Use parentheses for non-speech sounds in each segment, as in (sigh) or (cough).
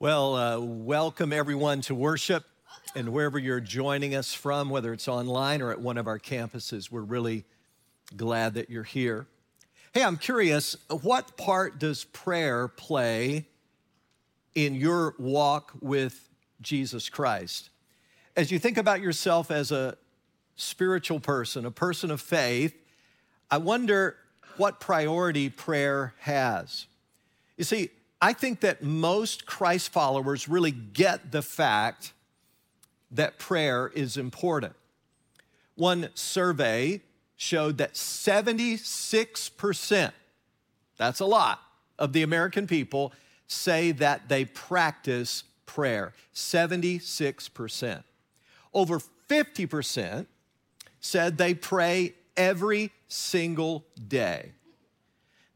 Well, uh, welcome everyone to worship. And wherever you're joining us from, whether it's online or at one of our campuses, we're really glad that you're here. Hey, I'm curious, what part does prayer play in your walk with Jesus Christ? As you think about yourself as a spiritual person, a person of faith, I wonder what priority prayer has. You see, I think that most Christ followers really get the fact that prayer is important. One survey showed that 76%, that's a lot, of the American people say that they practice prayer. 76%. Over 50% said they pray every single day.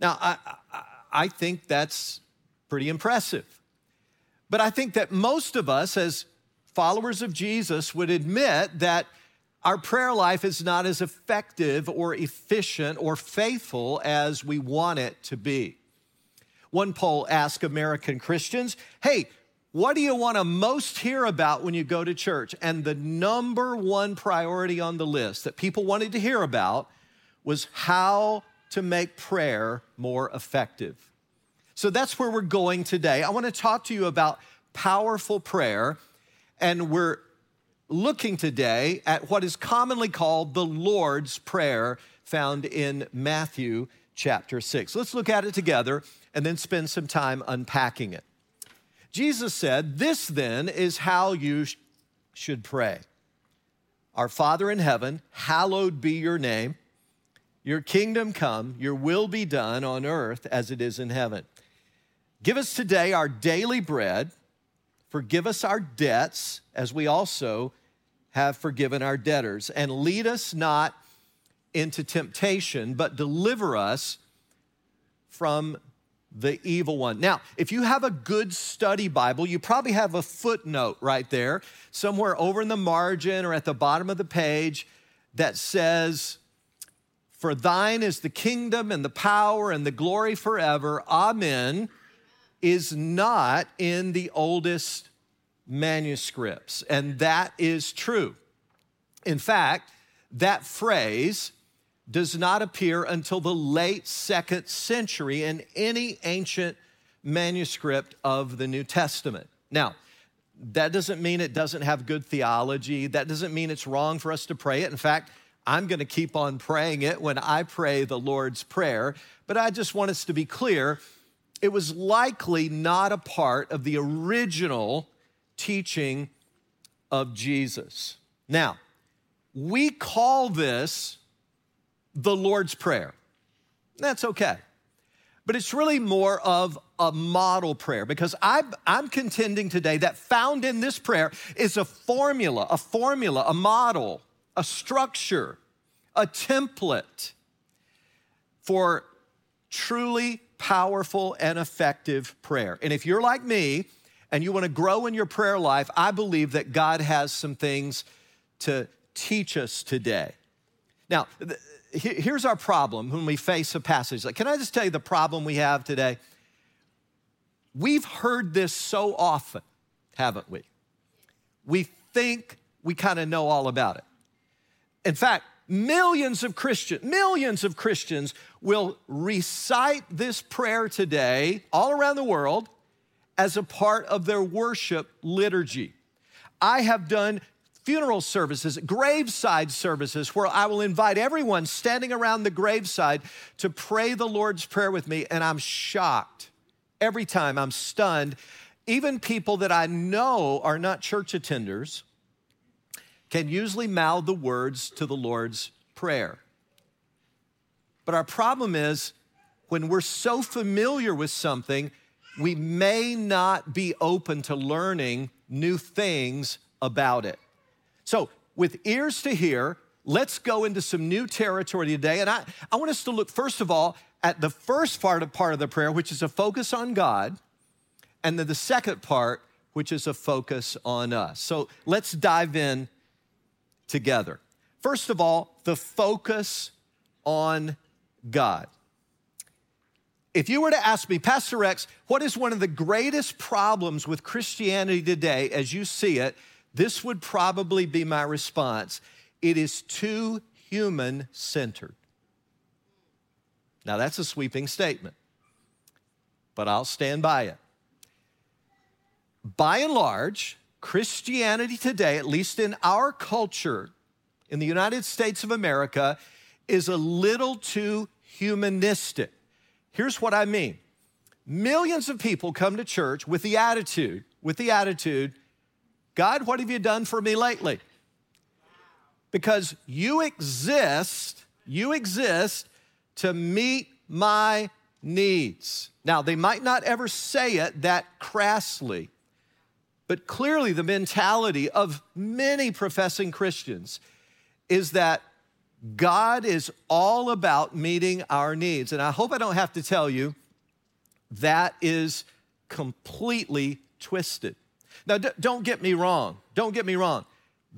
Now, I, I, I think that's pretty impressive. But I think that most of us, as followers of Jesus, would admit that our prayer life is not as effective or efficient or faithful as we want it to be. One poll asked American Christians, hey, what do you want to most hear about when you go to church? And the number one priority on the list that people wanted to hear about was how to make prayer more effective. So that's where we're going today. I want to talk to you about powerful prayer, and we're looking today at what is commonly called the Lord's Prayer, found in Matthew chapter 6. Let's look at it together and then spend some time unpacking it. Jesus said, This then is how you sh- should pray Our Father in heaven, hallowed be your name. Your kingdom come, your will be done on earth as it is in heaven. Give us today our daily bread. Forgive us our debts as we also have forgiven our debtors. And lead us not into temptation, but deliver us from the evil one. Now, if you have a good study Bible, you probably have a footnote right there, somewhere over in the margin or at the bottom of the page that says, For thine is the kingdom and the power and the glory forever. Amen is not in the oldest manuscripts, and that is true. In fact, that phrase does not appear until the late second century in any ancient manuscript of the New Testament. Now, that doesn't mean it doesn't have good theology. That doesn't mean it's wrong for us to pray it. In fact, I'm going to keep on praying it when I pray the Lord's Prayer. But I just want us to be clear it was likely not a part of the original teaching of Jesus. Now, we call this the Lord's Prayer. That's okay. But it's really more of a model prayer because I'm, I'm contending today that found in this prayer is a formula, a formula, a model, a structure, a template for truly powerful and effective prayer. And if you're like me and you want to grow in your prayer life, I believe that God has some things to teach us today. Now, here's our problem when we face a passage. Like, can I just tell you the problem we have today? We've heard this so often, haven't we? We think we kind of know all about it. In fact, millions of Christians, millions of Christians will recite this prayer today all around the world as a part of their worship liturgy. I have done funeral services, graveside services, where I will invite everyone standing around the graveside to pray the Lord's Prayer with me, and I'm shocked. Every time I'm stunned. Even people that I know are not church attenders can usually mouth the words to the Lord's Prayer. But our problem is when we're so familiar with something, we may not be open to learning new things about it. So, with ears to hear, let's go into some new territory today. And I, I want us to look, first of all, at the first part of, part of the prayer, which is a focus on God, and then the second part, which is a focus on us. So, let's dive in together. First of all, the focus on God. if you were to ask me, Pastor Rex, what is one of the greatest problems with Christianity today as you see it? This would probably be my response. It is too human centered. Now, that's a sweeping statement, but I'll stand by it. By and large, Christianity today, at least in our culture in the United States of America, is a little too humanistic. Here's what I mean millions of people come to church with the attitude, with the attitude, God, what have you done for me lately? Because you exist, you exist to meet my needs. Now, they might not ever say it that crassly, but clearly the mentality of many professing Christians is that God is all about meeting our needs. And I hope I don't have to tell you that is completely twisted. Now, don't get me wrong. Don't get me wrong.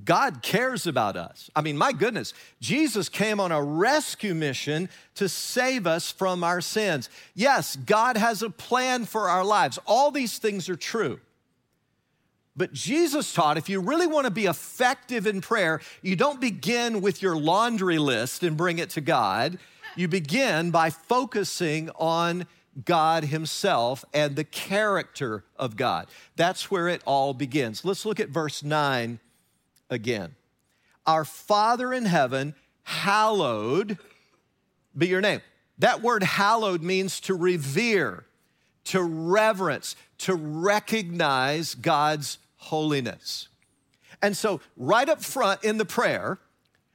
God cares about us. I mean, my goodness, Jesus came on a rescue mission to save us from our sins. Yes, God has a plan for our lives. All these things are true. But Jesus taught if you really want to be effective in prayer, you don't begin with your laundry list and bring it to God. You begin by focusing on God Himself and the character of God. That's where it all begins. Let's look at verse 9 again. Our Father in heaven, hallowed be your name. That word hallowed means to revere, to reverence, to recognize God's holiness. And so, right up front in the prayer,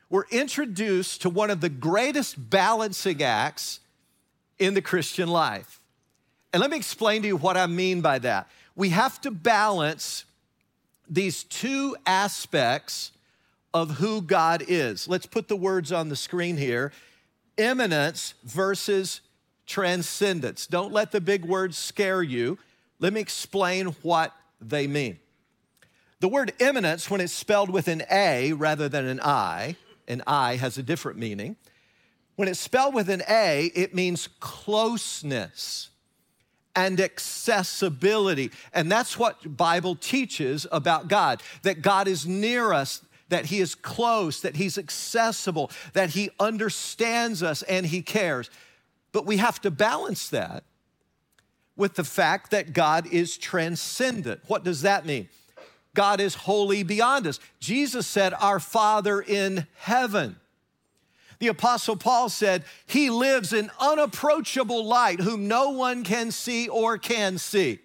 we're introduced to one of the greatest balancing acts in the Christian life. And let me explain to you what I mean by that. We have to balance these two aspects of who God is. Let's put the words on the screen here immanence versus transcendence. Don't let the big words scare you. Let me explain what they mean. The word immanence, when it's spelled with an A rather than an I, an I has a different meaning. When it's spelled with an A, it means closeness and accessibility. And that's what Bible teaches about God, that God is near us, that he is close, that he's accessible, that he understands us and he cares. But we have to balance that with the fact that God is transcendent. What does that mean? God is holy beyond us. Jesus said, Our Father in heaven. The Apostle Paul said, He lives in unapproachable light, whom no one can see or can see.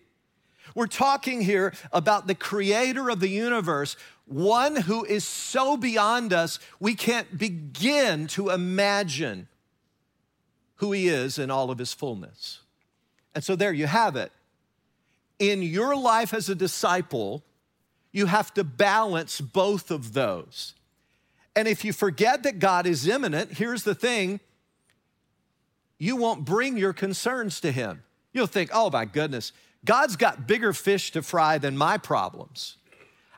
We're talking here about the creator of the universe, one who is so beyond us, we can't begin to imagine who he is in all of his fullness. And so there you have it. In your life as a disciple, you have to balance both of those. And if you forget that God is immanent, here's the thing you won't bring your concerns to Him. You'll think, oh my goodness, God's got bigger fish to fry than my problems.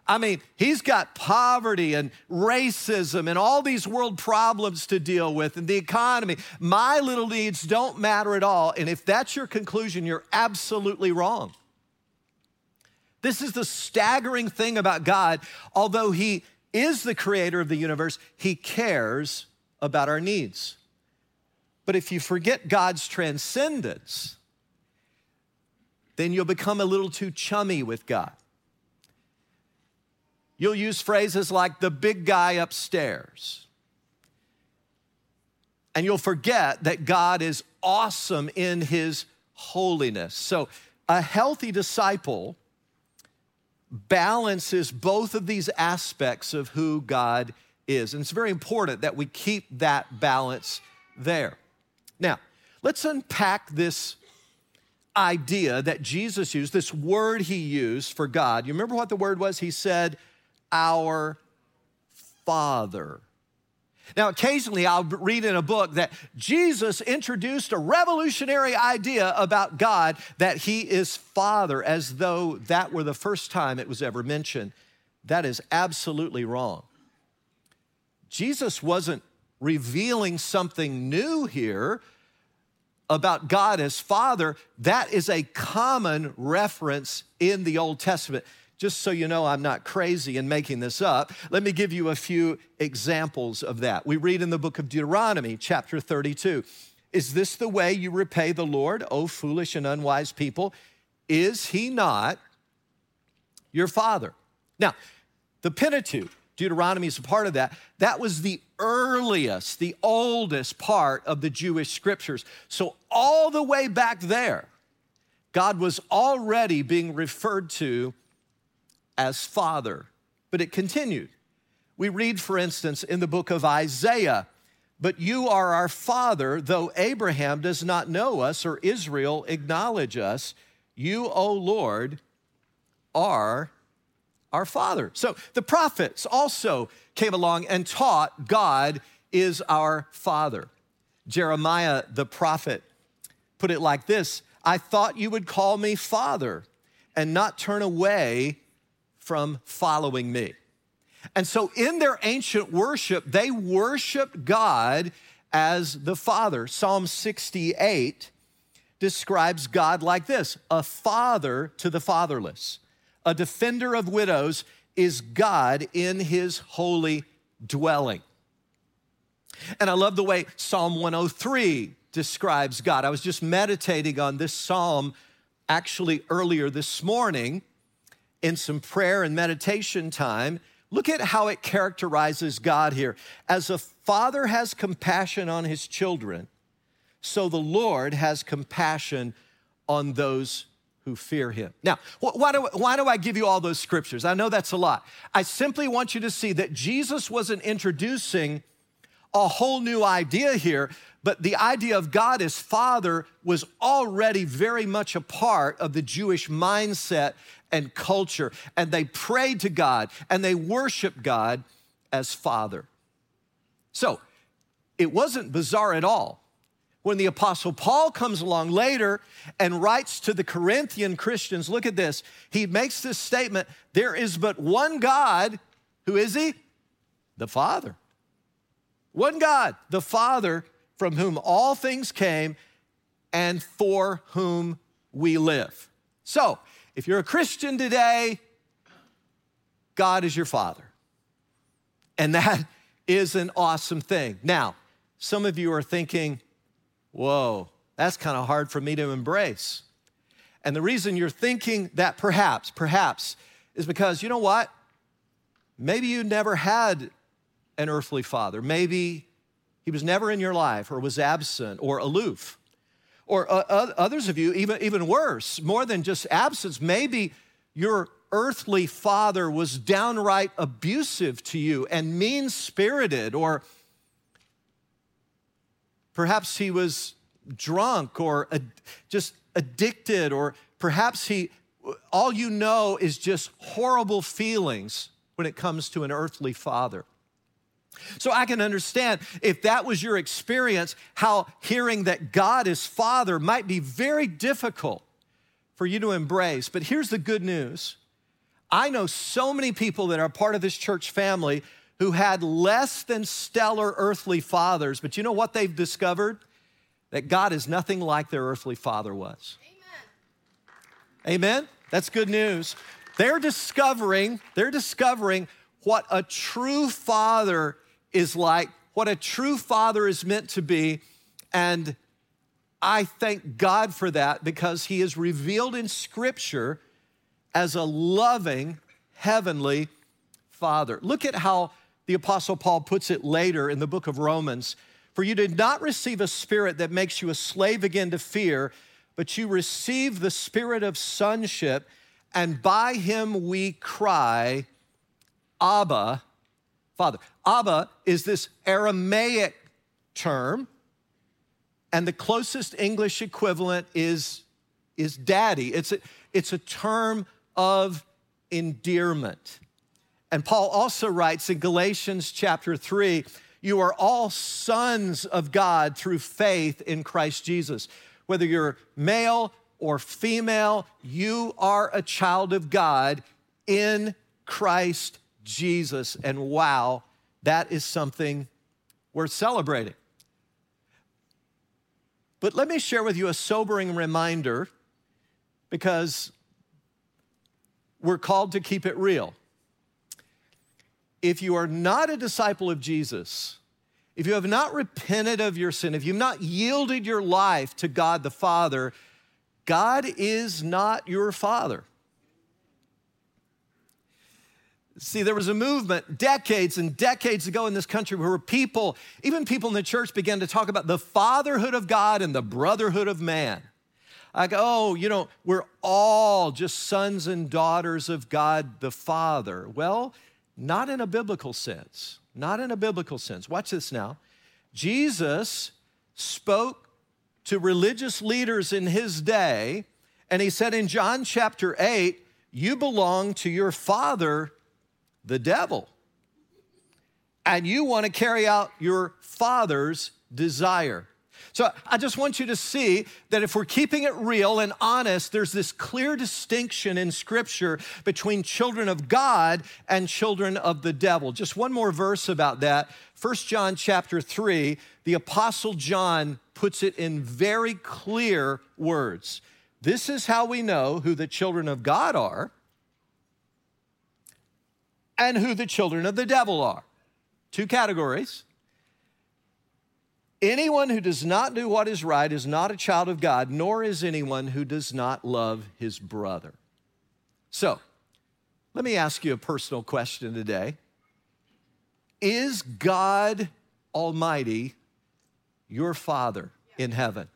I mean, he's got poverty and racism and all these world problems to deal with and the economy. My little needs don't matter at all. And if that's your conclusion, you're absolutely wrong. This is the staggering thing about God. Although He is the creator of the universe, He cares about our needs. But if you forget God's transcendence, then you'll become a little too chummy with God. You'll use phrases like the big guy upstairs. And you'll forget that God is awesome in his holiness. So, a healthy disciple balances both of these aspects of who God is. And it's very important that we keep that balance there. Now, let's unpack this idea that Jesus used, this word he used for God. You remember what the word was? He said, Our Father. Now, occasionally I'll read in a book that Jesus introduced a revolutionary idea about God that he is Father, as though that were the first time it was ever mentioned. That is absolutely wrong. Jesus wasn't revealing something new here. about God as Father, that is a common reference in the Old Testament. Just so you know, I'm not crazy in making this up. Let me give you a few examples of that. We read in the book of Deuteronomy, chapter 32. Is this the way you repay the Lord, O foolish and unwise people? Is he not your father? Now, the Pentateuch, Deuteronomy is a part of that. That was the earliest, the oldest part of the Jewish scriptures. So, all the way back there, God was already being referred to as Father. But it continued. We read, for instance, in the book of Isaiah, but you are our Father, though Abraham does not know us or Israel acknowledge us. You, O Lord, are our Father. So the prophets also came along and taught God is our Father. Jeremiah the prophet put it like this I thought you would call me Father and not turn away from following me. And so in their ancient worship, they worshiped God as the Father. Psalm 68 describes God like this a father to the fatherless, a defender of widows is God in his holy dwelling. And I love the way Psalm 103 describes God. I was just meditating on this psalm actually earlier this morning in some prayer and meditation time. Look at how it characterizes God here. As a father has compassion on his children, so the Lord has compassion on those who fear him. Now, why do, why do I give you all those scriptures? I know that's a lot. I simply want you to see that Jesus wasn't introducing a whole new idea here, but the idea of God as Father was already very much a part of the Jewish mindset and culture. And they prayed to God and they worshiped God as Father. So it wasn't bizarre at all when the Apostle Paul comes along later and writes to the Corinthian Christians, look at this. He makes this statement there is but one God. Who is he? The Father. One God, the Father, from whom all things came and for whom we live. So, if you're a Christian today, God is your Father. And that (laughs) is an awesome thing. Now, some of you are thinking, whoa, that's kind of hard for me to embrace. And the reason you're thinking that perhaps, perhaps, is because you know what? Maybe you never had an earthly father. Maybe he was never in your life or was absent or aloof. Or uh, others of you, even, even worse, more than just absence, maybe your earthly father was downright abusive to you and mean spirited, or perhaps he was drunk or ad- just addicted, or perhaps he, all you know is just horrible feelings when it comes to an earthly father. So I can understand if that was your experience, how hearing that God is Father might be very difficult for you to embrace. But here's the good news I know so many people that are part of this church family who had less than stellar earthly fathers, but you know what they've discovered? That God is nothing like their earthly father was. Amen. Amen? That's good news. They're discovering, they're discovering what a true father is like, what a true father is meant to be. And I thank God for that because He is revealed in Scripture as a loving, heavenly Father. Look at how the Apostle Paul puts it later in the book of Romans. For you did not receive a spirit that makes you a slave again to fear, but you received the spirit of sonship, and by him we cry, Abba, Father. Abba is this Aramaic term, and the closest English equivalent is, is daddy. It's a, it's a term of endearment. And Paul also writes in Galatians chapter 3 you are all sons of God through faith in Christ Jesus. Whether you're male or female, you are a child of God in Christ Jesus. And wow, that is something worth celebrating. But let me share with you a sobering reminder because we're called to keep it real. If you are not a disciple of Jesus, if you have not repented of your sin, if you've not yielded your life to God the Father, God is not your Father. See, there was a movement decades and decades ago in this country where people, even people in the church, began to talk about the fatherhood of God and the brotherhood of man. Like, oh, you know, we're all just sons and daughters of God the Father. Well, not in a biblical sense. Not in a biblical sense. Watch this now. Jesus spoke to religious leaders in his day, and he said in John chapter 8, You belong to your father, the devil. And you want to carry out your father's desire. So I just want you to see that if we're keeping it real and honest, there's this clear distinction in Scripture between children of God and children of the devil. Just one more verse about that. 1 John chapter 3, the Apostle John puts it in very clear words. This is how we know who the children of God are and who the children of the devil are. Two categories. Anyone who does not do what is right is not a child of God, nor is anyone who does not love his brother. So, let me ask you a personal question today. Is God Almighty your Father in heaven?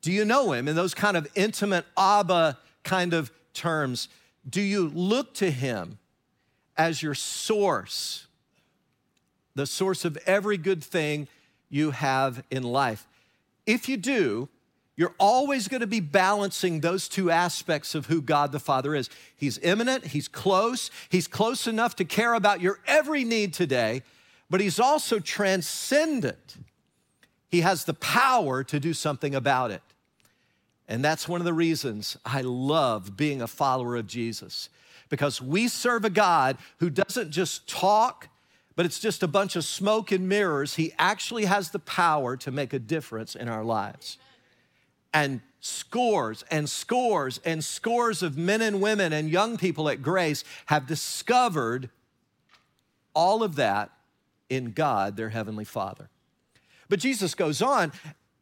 Do you know Him in those kind of intimate Abba kind of terms? Do you look to Him as your source, the source of every good thing you have in life. If you do, you're always going to be balancing those two aspects of who God the Father is. He's immanent, He's close, He's close enough to care about your every need today, but He's also transcendent. He has the power to do something about it. And that's one of the reasons I love being a follower of Jesus, because we serve a God who doesn't just talk but it's just a bunch of smoke and mirrors. He actually has the power to make a difference in our lives. And scores and scores and scores of men and women and young people at Grace have discovered all of that in God, their Heavenly Father. But Jesus goes on.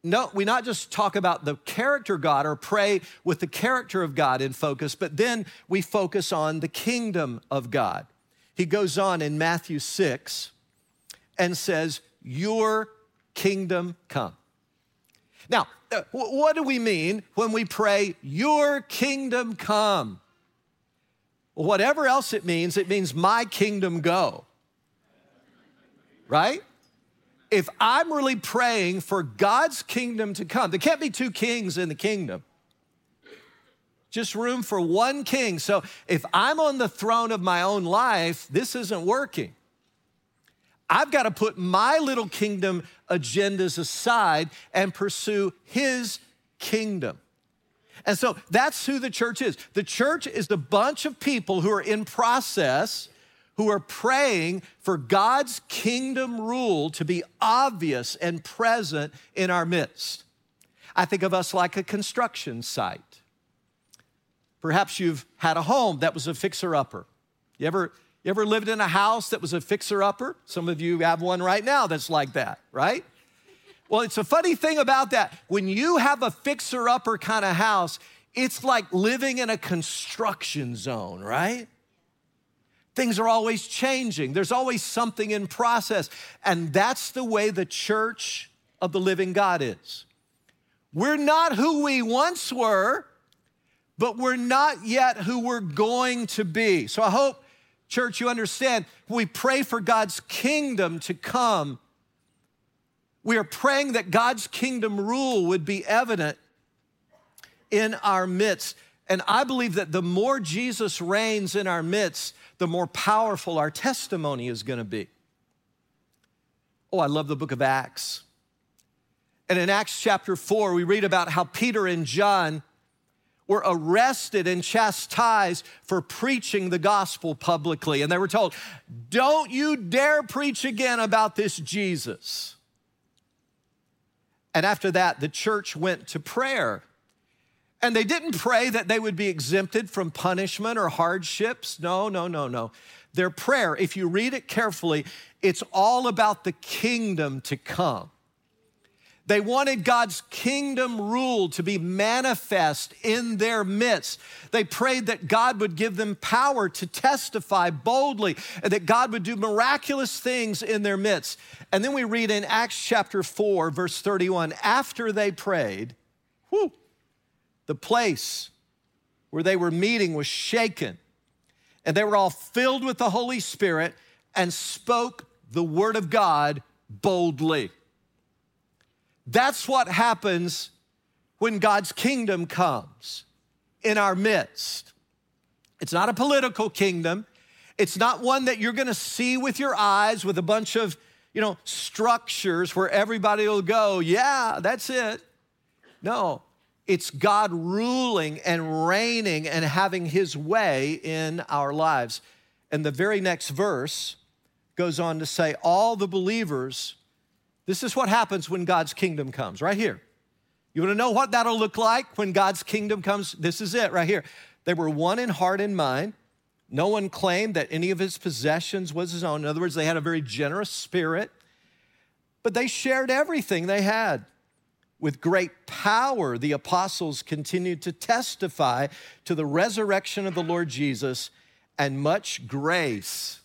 No, we not just talk about the character God or pray with the character of God in focus, but then we focus on the kingdom of God he goes on in Matthew 6 and says, Your kingdom come. Now, uh, what do we mean when we pray, Your kingdom come? Whatever else it means, it means my kingdom go. Right? If I'm really praying for God's kingdom to come, there can't be two kings in the kingdom just room for one king. So if I'm on the throne of my own life, this isn't working. I've got to put my little kingdom agendas aside and pursue his kingdom. And so that's who the church is. The church is a bunch of people who are in process, who are praying for God's kingdom rule to be obvious and present in our midst. I think of us like a construction site. Perhaps you've had a home that was a fixer upper. You ever, you ever lived in a house that was a fixer upper? Some of you have one right now that's like that, right? Well, it's a funny thing about that. When you have a fixer upper kind of house, it's like living in a construction zone, right? Things are always changing. There's always something in process. And that's the way the church of the living God is. We're not who we once were, but we're not yet who we're going to be. So I hope, church, you understand we pray for God's kingdom to come. We are praying that God's kingdom rule would be evident in our midst. And I believe that the more Jesus reigns in our midst, the more powerful our testimony is going to be. Oh, I love the book of Acts. And in Acts chapter 4, we read about how Peter and John were arrested and chastised for preaching the gospel publicly. And they were told, Don't you dare preach again about this Jesus. And after that, the church went to prayer. And they didn't pray that they would be exempted from punishment or hardships. No, no, no, no. Their prayer, if you read it carefully, it's all about the kingdom to come. They wanted God's kingdom rule to be manifest in their midst. They prayed that God would give them power to testify boldly and that God would do miraculous things in their midst. And then we read in Acts chapter 4, verse 31, after they prayed, whew, the place where they were meeting was shaken, and they were all filled with the Holy Spirit and spoke the word of God boldly. That's what happens when God's kingdom comes in our midst. It's not a political kingdom. It's not one that you're going to see with your eyes with a bunch of, you know, structures where everybody will go, yeah, that's it. No, it's God ruling and reigning and having his way in our lives. And the very next verse goes on to say, all the believers this is what happens when God's kingdom comes, right here. You want to know what that'll look like when God's kingdom comes? This is it right here. They were one in heart and mind. No one claimed that any of his possessions was his own. In other words, they had a very generous spirit, but they shared everything they had. With great power, the apostles continued to testify to the resurrection of the Lord Jesus, and much grace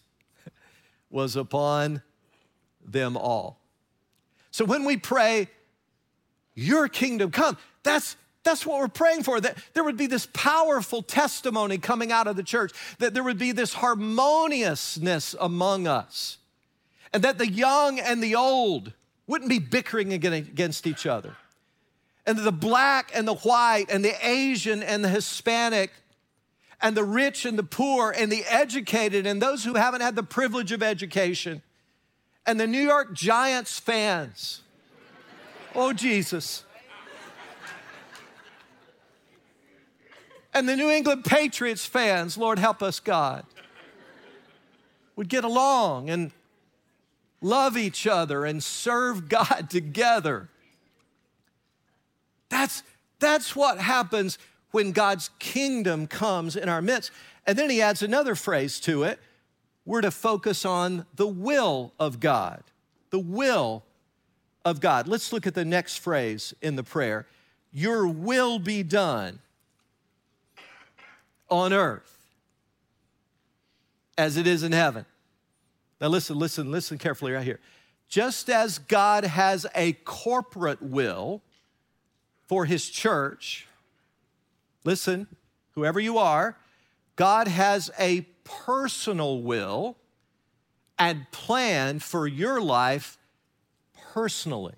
was upon them all. So when we pray, Your kingdom come, that's that's what we're praying for, that there would be this powerful testimony coming out of the church, that there would be this harmoniousness among us, and that the young and the old wouldn't be bickering against each other. And the black and the white, and the Asian and the Hispanic, and the rich and the poor, and the educated, and those who haven't had the privilege of education and the New York Giants fans. Oh, Jesus. And the New England Patriots fans, Lord help us, God, would get along and love each other and serve God (laughs) together. That's, that's what happens when God's kingdom comes in our midst. And then he adds another phrase to it we're to focus on the will of God. The will of God. Let's look at the next phrase in the prayer Your will be done on earth as it is in heaven. Now, listen, listen, listen carefully right here. Just as God has a corporate will for his church, listen, whoever you are, God has a personal will and plan for your life personally.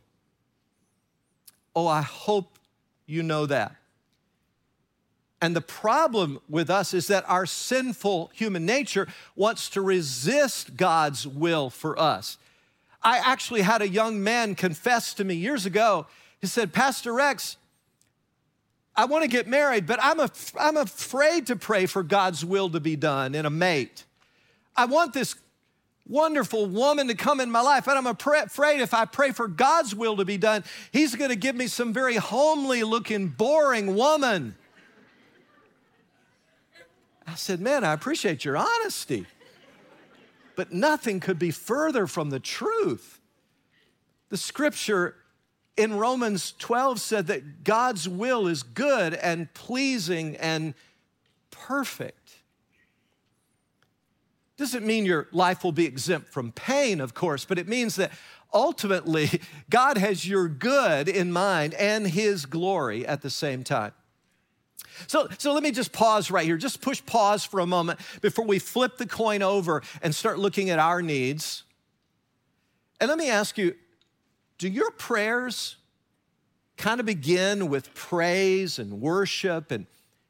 Oh, I hope you know that. And the problem with us is that our sinful human nature wants to resist God's will for us. I actually had a young man confess to me years ago. He said, Pastor Rex, I want to get married, but I'm, af- I'm afraid to pray for God's will to be done in a mate. I want this wonderful woman to come in my life, but I'm afraid if I pray for God's will to be done, He's going to give me some very homely looking, boring woman. I said, Man, I appreciate your honesty, but nothing could be further from the truth. The scripture in Romans 12 said that God's will is good and pleasing and perfect. Doesn't mean your life will be exempt from pain, of course, but it means that ultimately (laughs) God has your good in mind and His glory at the same time. So, so let me just pause right here. Just push pause for a moment before we flip the coin over and start looking at our needs. And let me ask you do your prayers kind of begin with praise and worship and,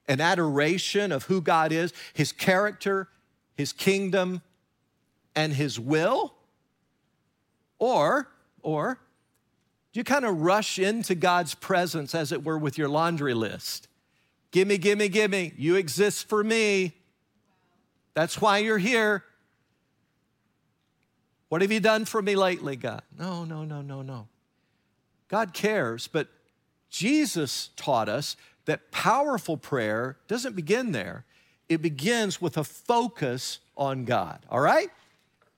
and adoration of who God is, His character, His kingdom, and His will? Or, or, do you kind of rush into God's presence, as it were, with your laundry list? Gimme, gimme, gimme. You exist for me. That's why you're here. What have you done for me lately, God? No, no, no, no, no. God cares, but Jesus taught us that powerful prayer doesn't begin there. It begins with a focus on God, all right?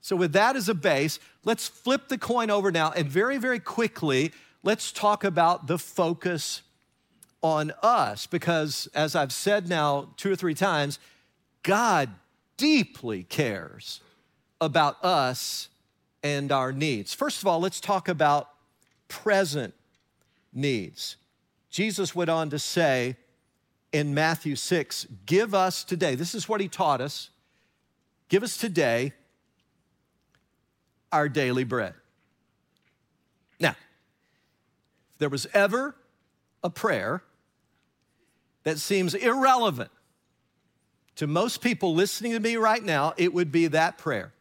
So, with that as a base, let's flip the coin over now and very, very quickly, let's talk about the focus on us because, as I've said now two or three times, God deeply cares about us and our needs. First of all, let's talk about present needs. Jesus went on to say in Matthew 6, Give us today, this is what he taught us, give us today our daily bread. Now, if there was ever a prayer that seems irrelevant to most people listening to me right now, it would be that prayer.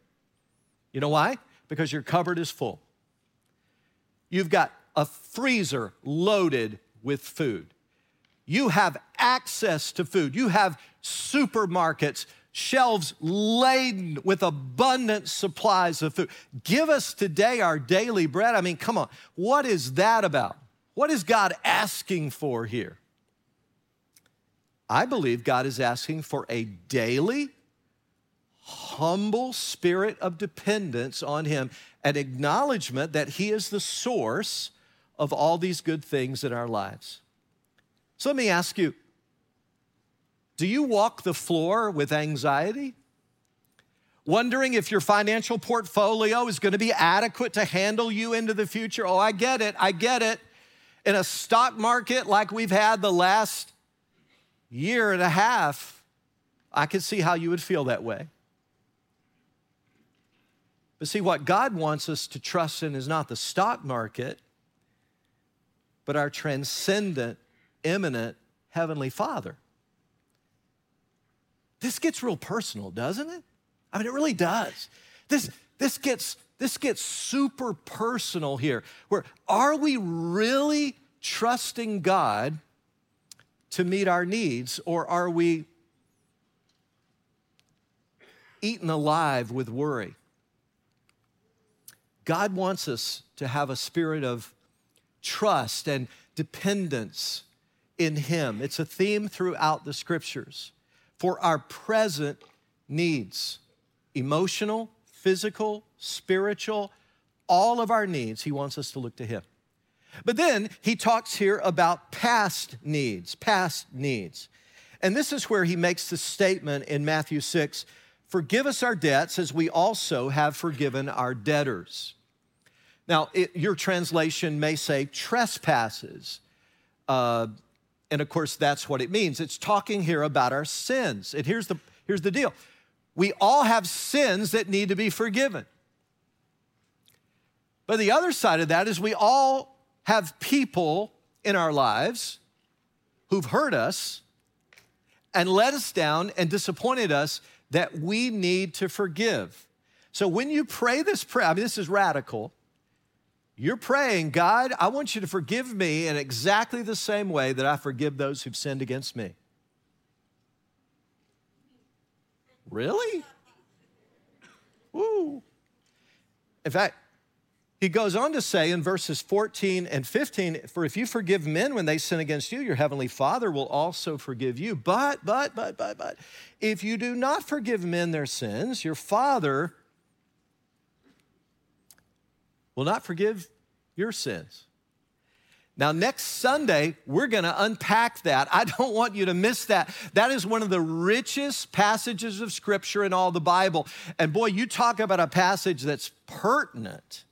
You know why? Because your cupboard is full. You've got a freezer loaded with food. You have access to food. You have supermarkets, shelves laden with abundant supplies of food. Give us today our daily bread. I mean, come on. What is that about? What is God asking for here? I believe God is asking for a daily, humble spirit of dependence on Him, an acknowledgement that He is the source of all these good things in our lives. So let me ask you do you walk the floor with anxiety? Wondering if your financial portfolio is going to be adequate to handle you into the future? Oh, I get it. I get it. In a stock market like we've had the last year and a half, I could see how you would feel that way. But see, what God wants us to trust in is not the stock market, but our transcendent, immanent Heavenly Father. This gets real personal, doesn't it? I mean, it really does. This, this, gets, this gets super personal here. Where are we really trusting God to meet our needs, or are we eaten alive with worry? God wants us to have a spirit of trust and dependence in Him. It's a theme throughout the scriptures for our present needs emotional, physical, spiritual, all of our needs. He wants us to look to Him. But then he talks here about past needs, past needs. And this is where he makes the statement in Matthew 6 Forgive us our debts as we also have forgiven our debtors. Now, it, your translation may say trespasses. Uh, and of course, that's what it means. It's talking here about our sins. And here's the, here's the deal we all have sins that need to be forgiven. But the other side of that is we all have people in our lives who've hurt us and let us down and disappointed us that we need to forgive. So when you pray this prayer, I mean, this is radical. You're praying, God, I want you to forgive me in exactly the same way that I forgive those who've sinned against me. Really? Woo. In fact, he goes on to say in verses 14 and 15, For if you forgive men when they sin against you, your heavenly Father will also forgive you. But, but, but, but, but, if you do not forgive men their sins, your Father will not forgive your sins. Now, next Sunday, we're going to unpack that. I don't want you to miss that. That is one of the richest passages of Scripture in all the Bible. And boy, you talk about a passage that's pertinent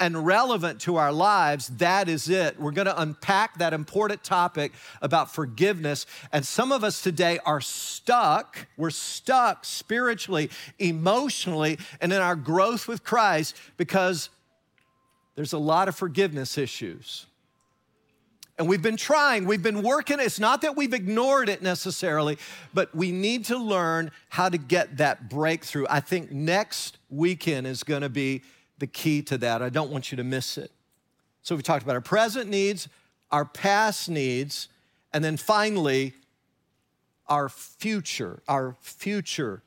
and relevant to our lives, that is it. We're going to unpack that important topic about forgiveness. And some of us today are stuck. We're stuck spiritually, emotionally, and in our growth with Christ because there's a lot of forgiveness issues. And we've been trying, we've been working. It's not that we've ignored it necessarily, but we need to learn how to get that breakthrough. I think next weekend is going to be the key to that. I don't want you to miss it. So we talked about our present needs, our past needs, and then finally, our future, our future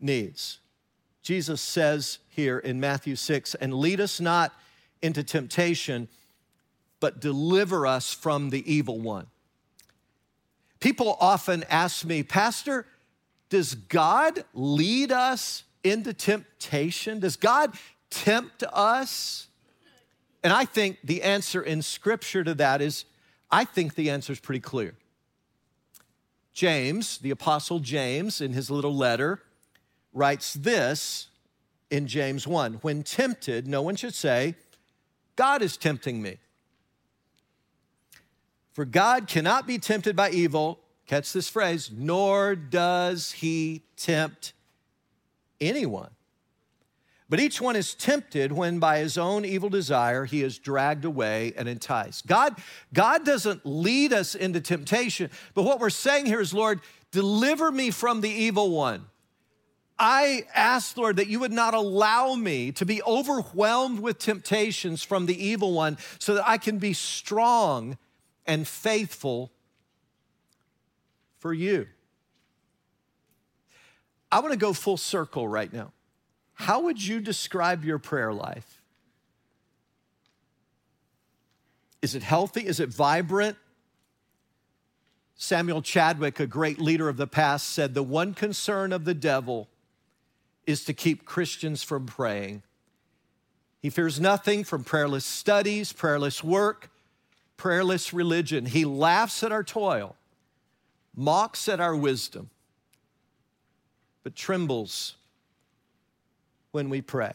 needs. Jesus says here in Matthew 6, and lead us not into temptation, but deliver us from the evil one. People often ask me, Pastor, does God lead us into temptation? Does God tempt us? And I think the answer in Scripture to that is I think the answer is pretty clear. James, the Apostle James, in his little letter, writes this in James 1 When tempted, no one should say, God is tempting me. For God cannot be tempted by evil, catch this phrase, nor does he tempt anyone. But each one is tempted when by his own evil desire he is dragged away and enticed. God, God doesn't lead us into temptation, but what we're saying here is, Lord, deliver me from the evil one. I ask, Lord, that you would not allow me to be overwhelmed with temptations from the evil one so that I can be strong and faithful for you. I want to go full circle right now. How would you describe your prayer life? Is it healthy? Is it vibrant? Samuel Chadwick, a great leader of the past, said the one concern of the devil is to keep Christians from praying. He fears nothing from prayerless studies, prayerless work, prayerless religion. He laughs at our toil, mocks at our wisdom, but trembles when we pray.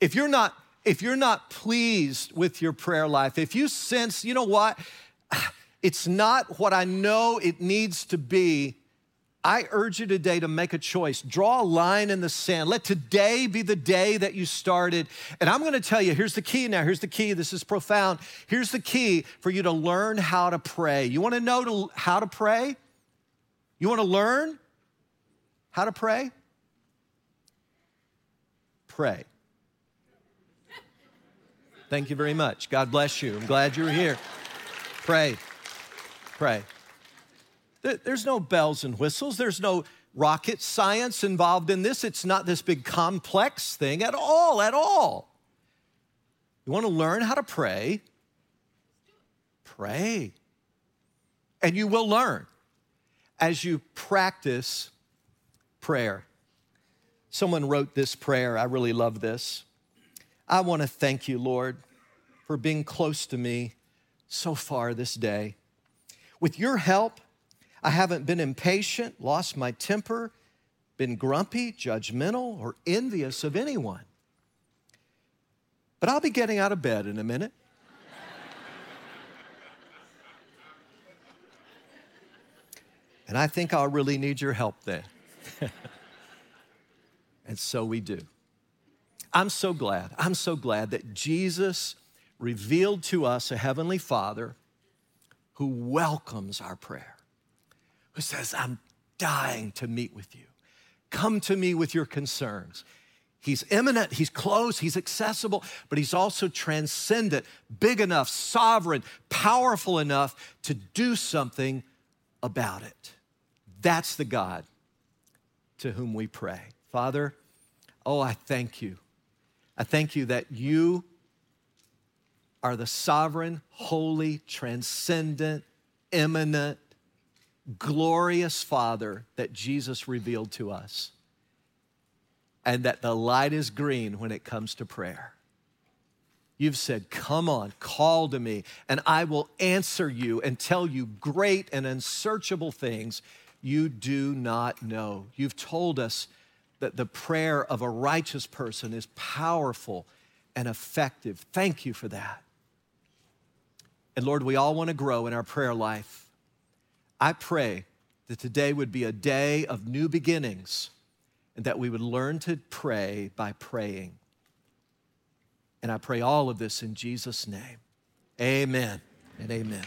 If you're not if you're not pleased with your prayer life, if you sense, you know what, (sighs) it's not what I know it needs to be, I urge you today to make a choice. Draw a line in the sand. Let today be the day that you started. And I'm going to tell you here's the key now. Here's the key. This is profound. Here's the key for you to learn how to pray. You want to know to, how to pray? You want to learn how to pray? Pray. Thank you very much. God bless you. I'm glad you're here. Pray. Pray. There's no bells and whistles. There's no rocket science involved in this. It's not this big complex thing at all, at all. You want to learn how to pray? Pray. And you will learn as you practice prayer. Someone wrote this prayer. I really love this. I want to thank you, Lord, for being close to me so far this day. With your help, I haven't been impatient, lost my temper, been grumpy, judgmental, or envious of anyone. But I'll be getting out of bed in a minute. and I think I'll really need your help then. And so we do. I'm so glad. I'm so glad that Jesus revealed to us a heavenly Father who welcomes our prayer, who says, I'm dying to meet with you. Come to me with your concerns. He's immanent, he's close, he's accessible, but he's also transcendent, big enough, sovereign, powerful enough to do something about it. That's the God to whom we pray. Father, oh, I thank you. I thank you that you are the sovereign, holy, transcendent, immanent, glorious Father that Jesus revealed to us. And that the light is green when it comes to prayer. You've said, Come on, call to me, and I will answer you and tell you great and unsearchable things you do not know. You've told us that the prayer of a righteous person is powerful and effective. Thank you for that. And Lord, we all want to grow in our prayer life. I pray that today would be a day of new beginnings and that we would learn to pray by praying. And I pray all of this in Jesus' name. Amen and amen.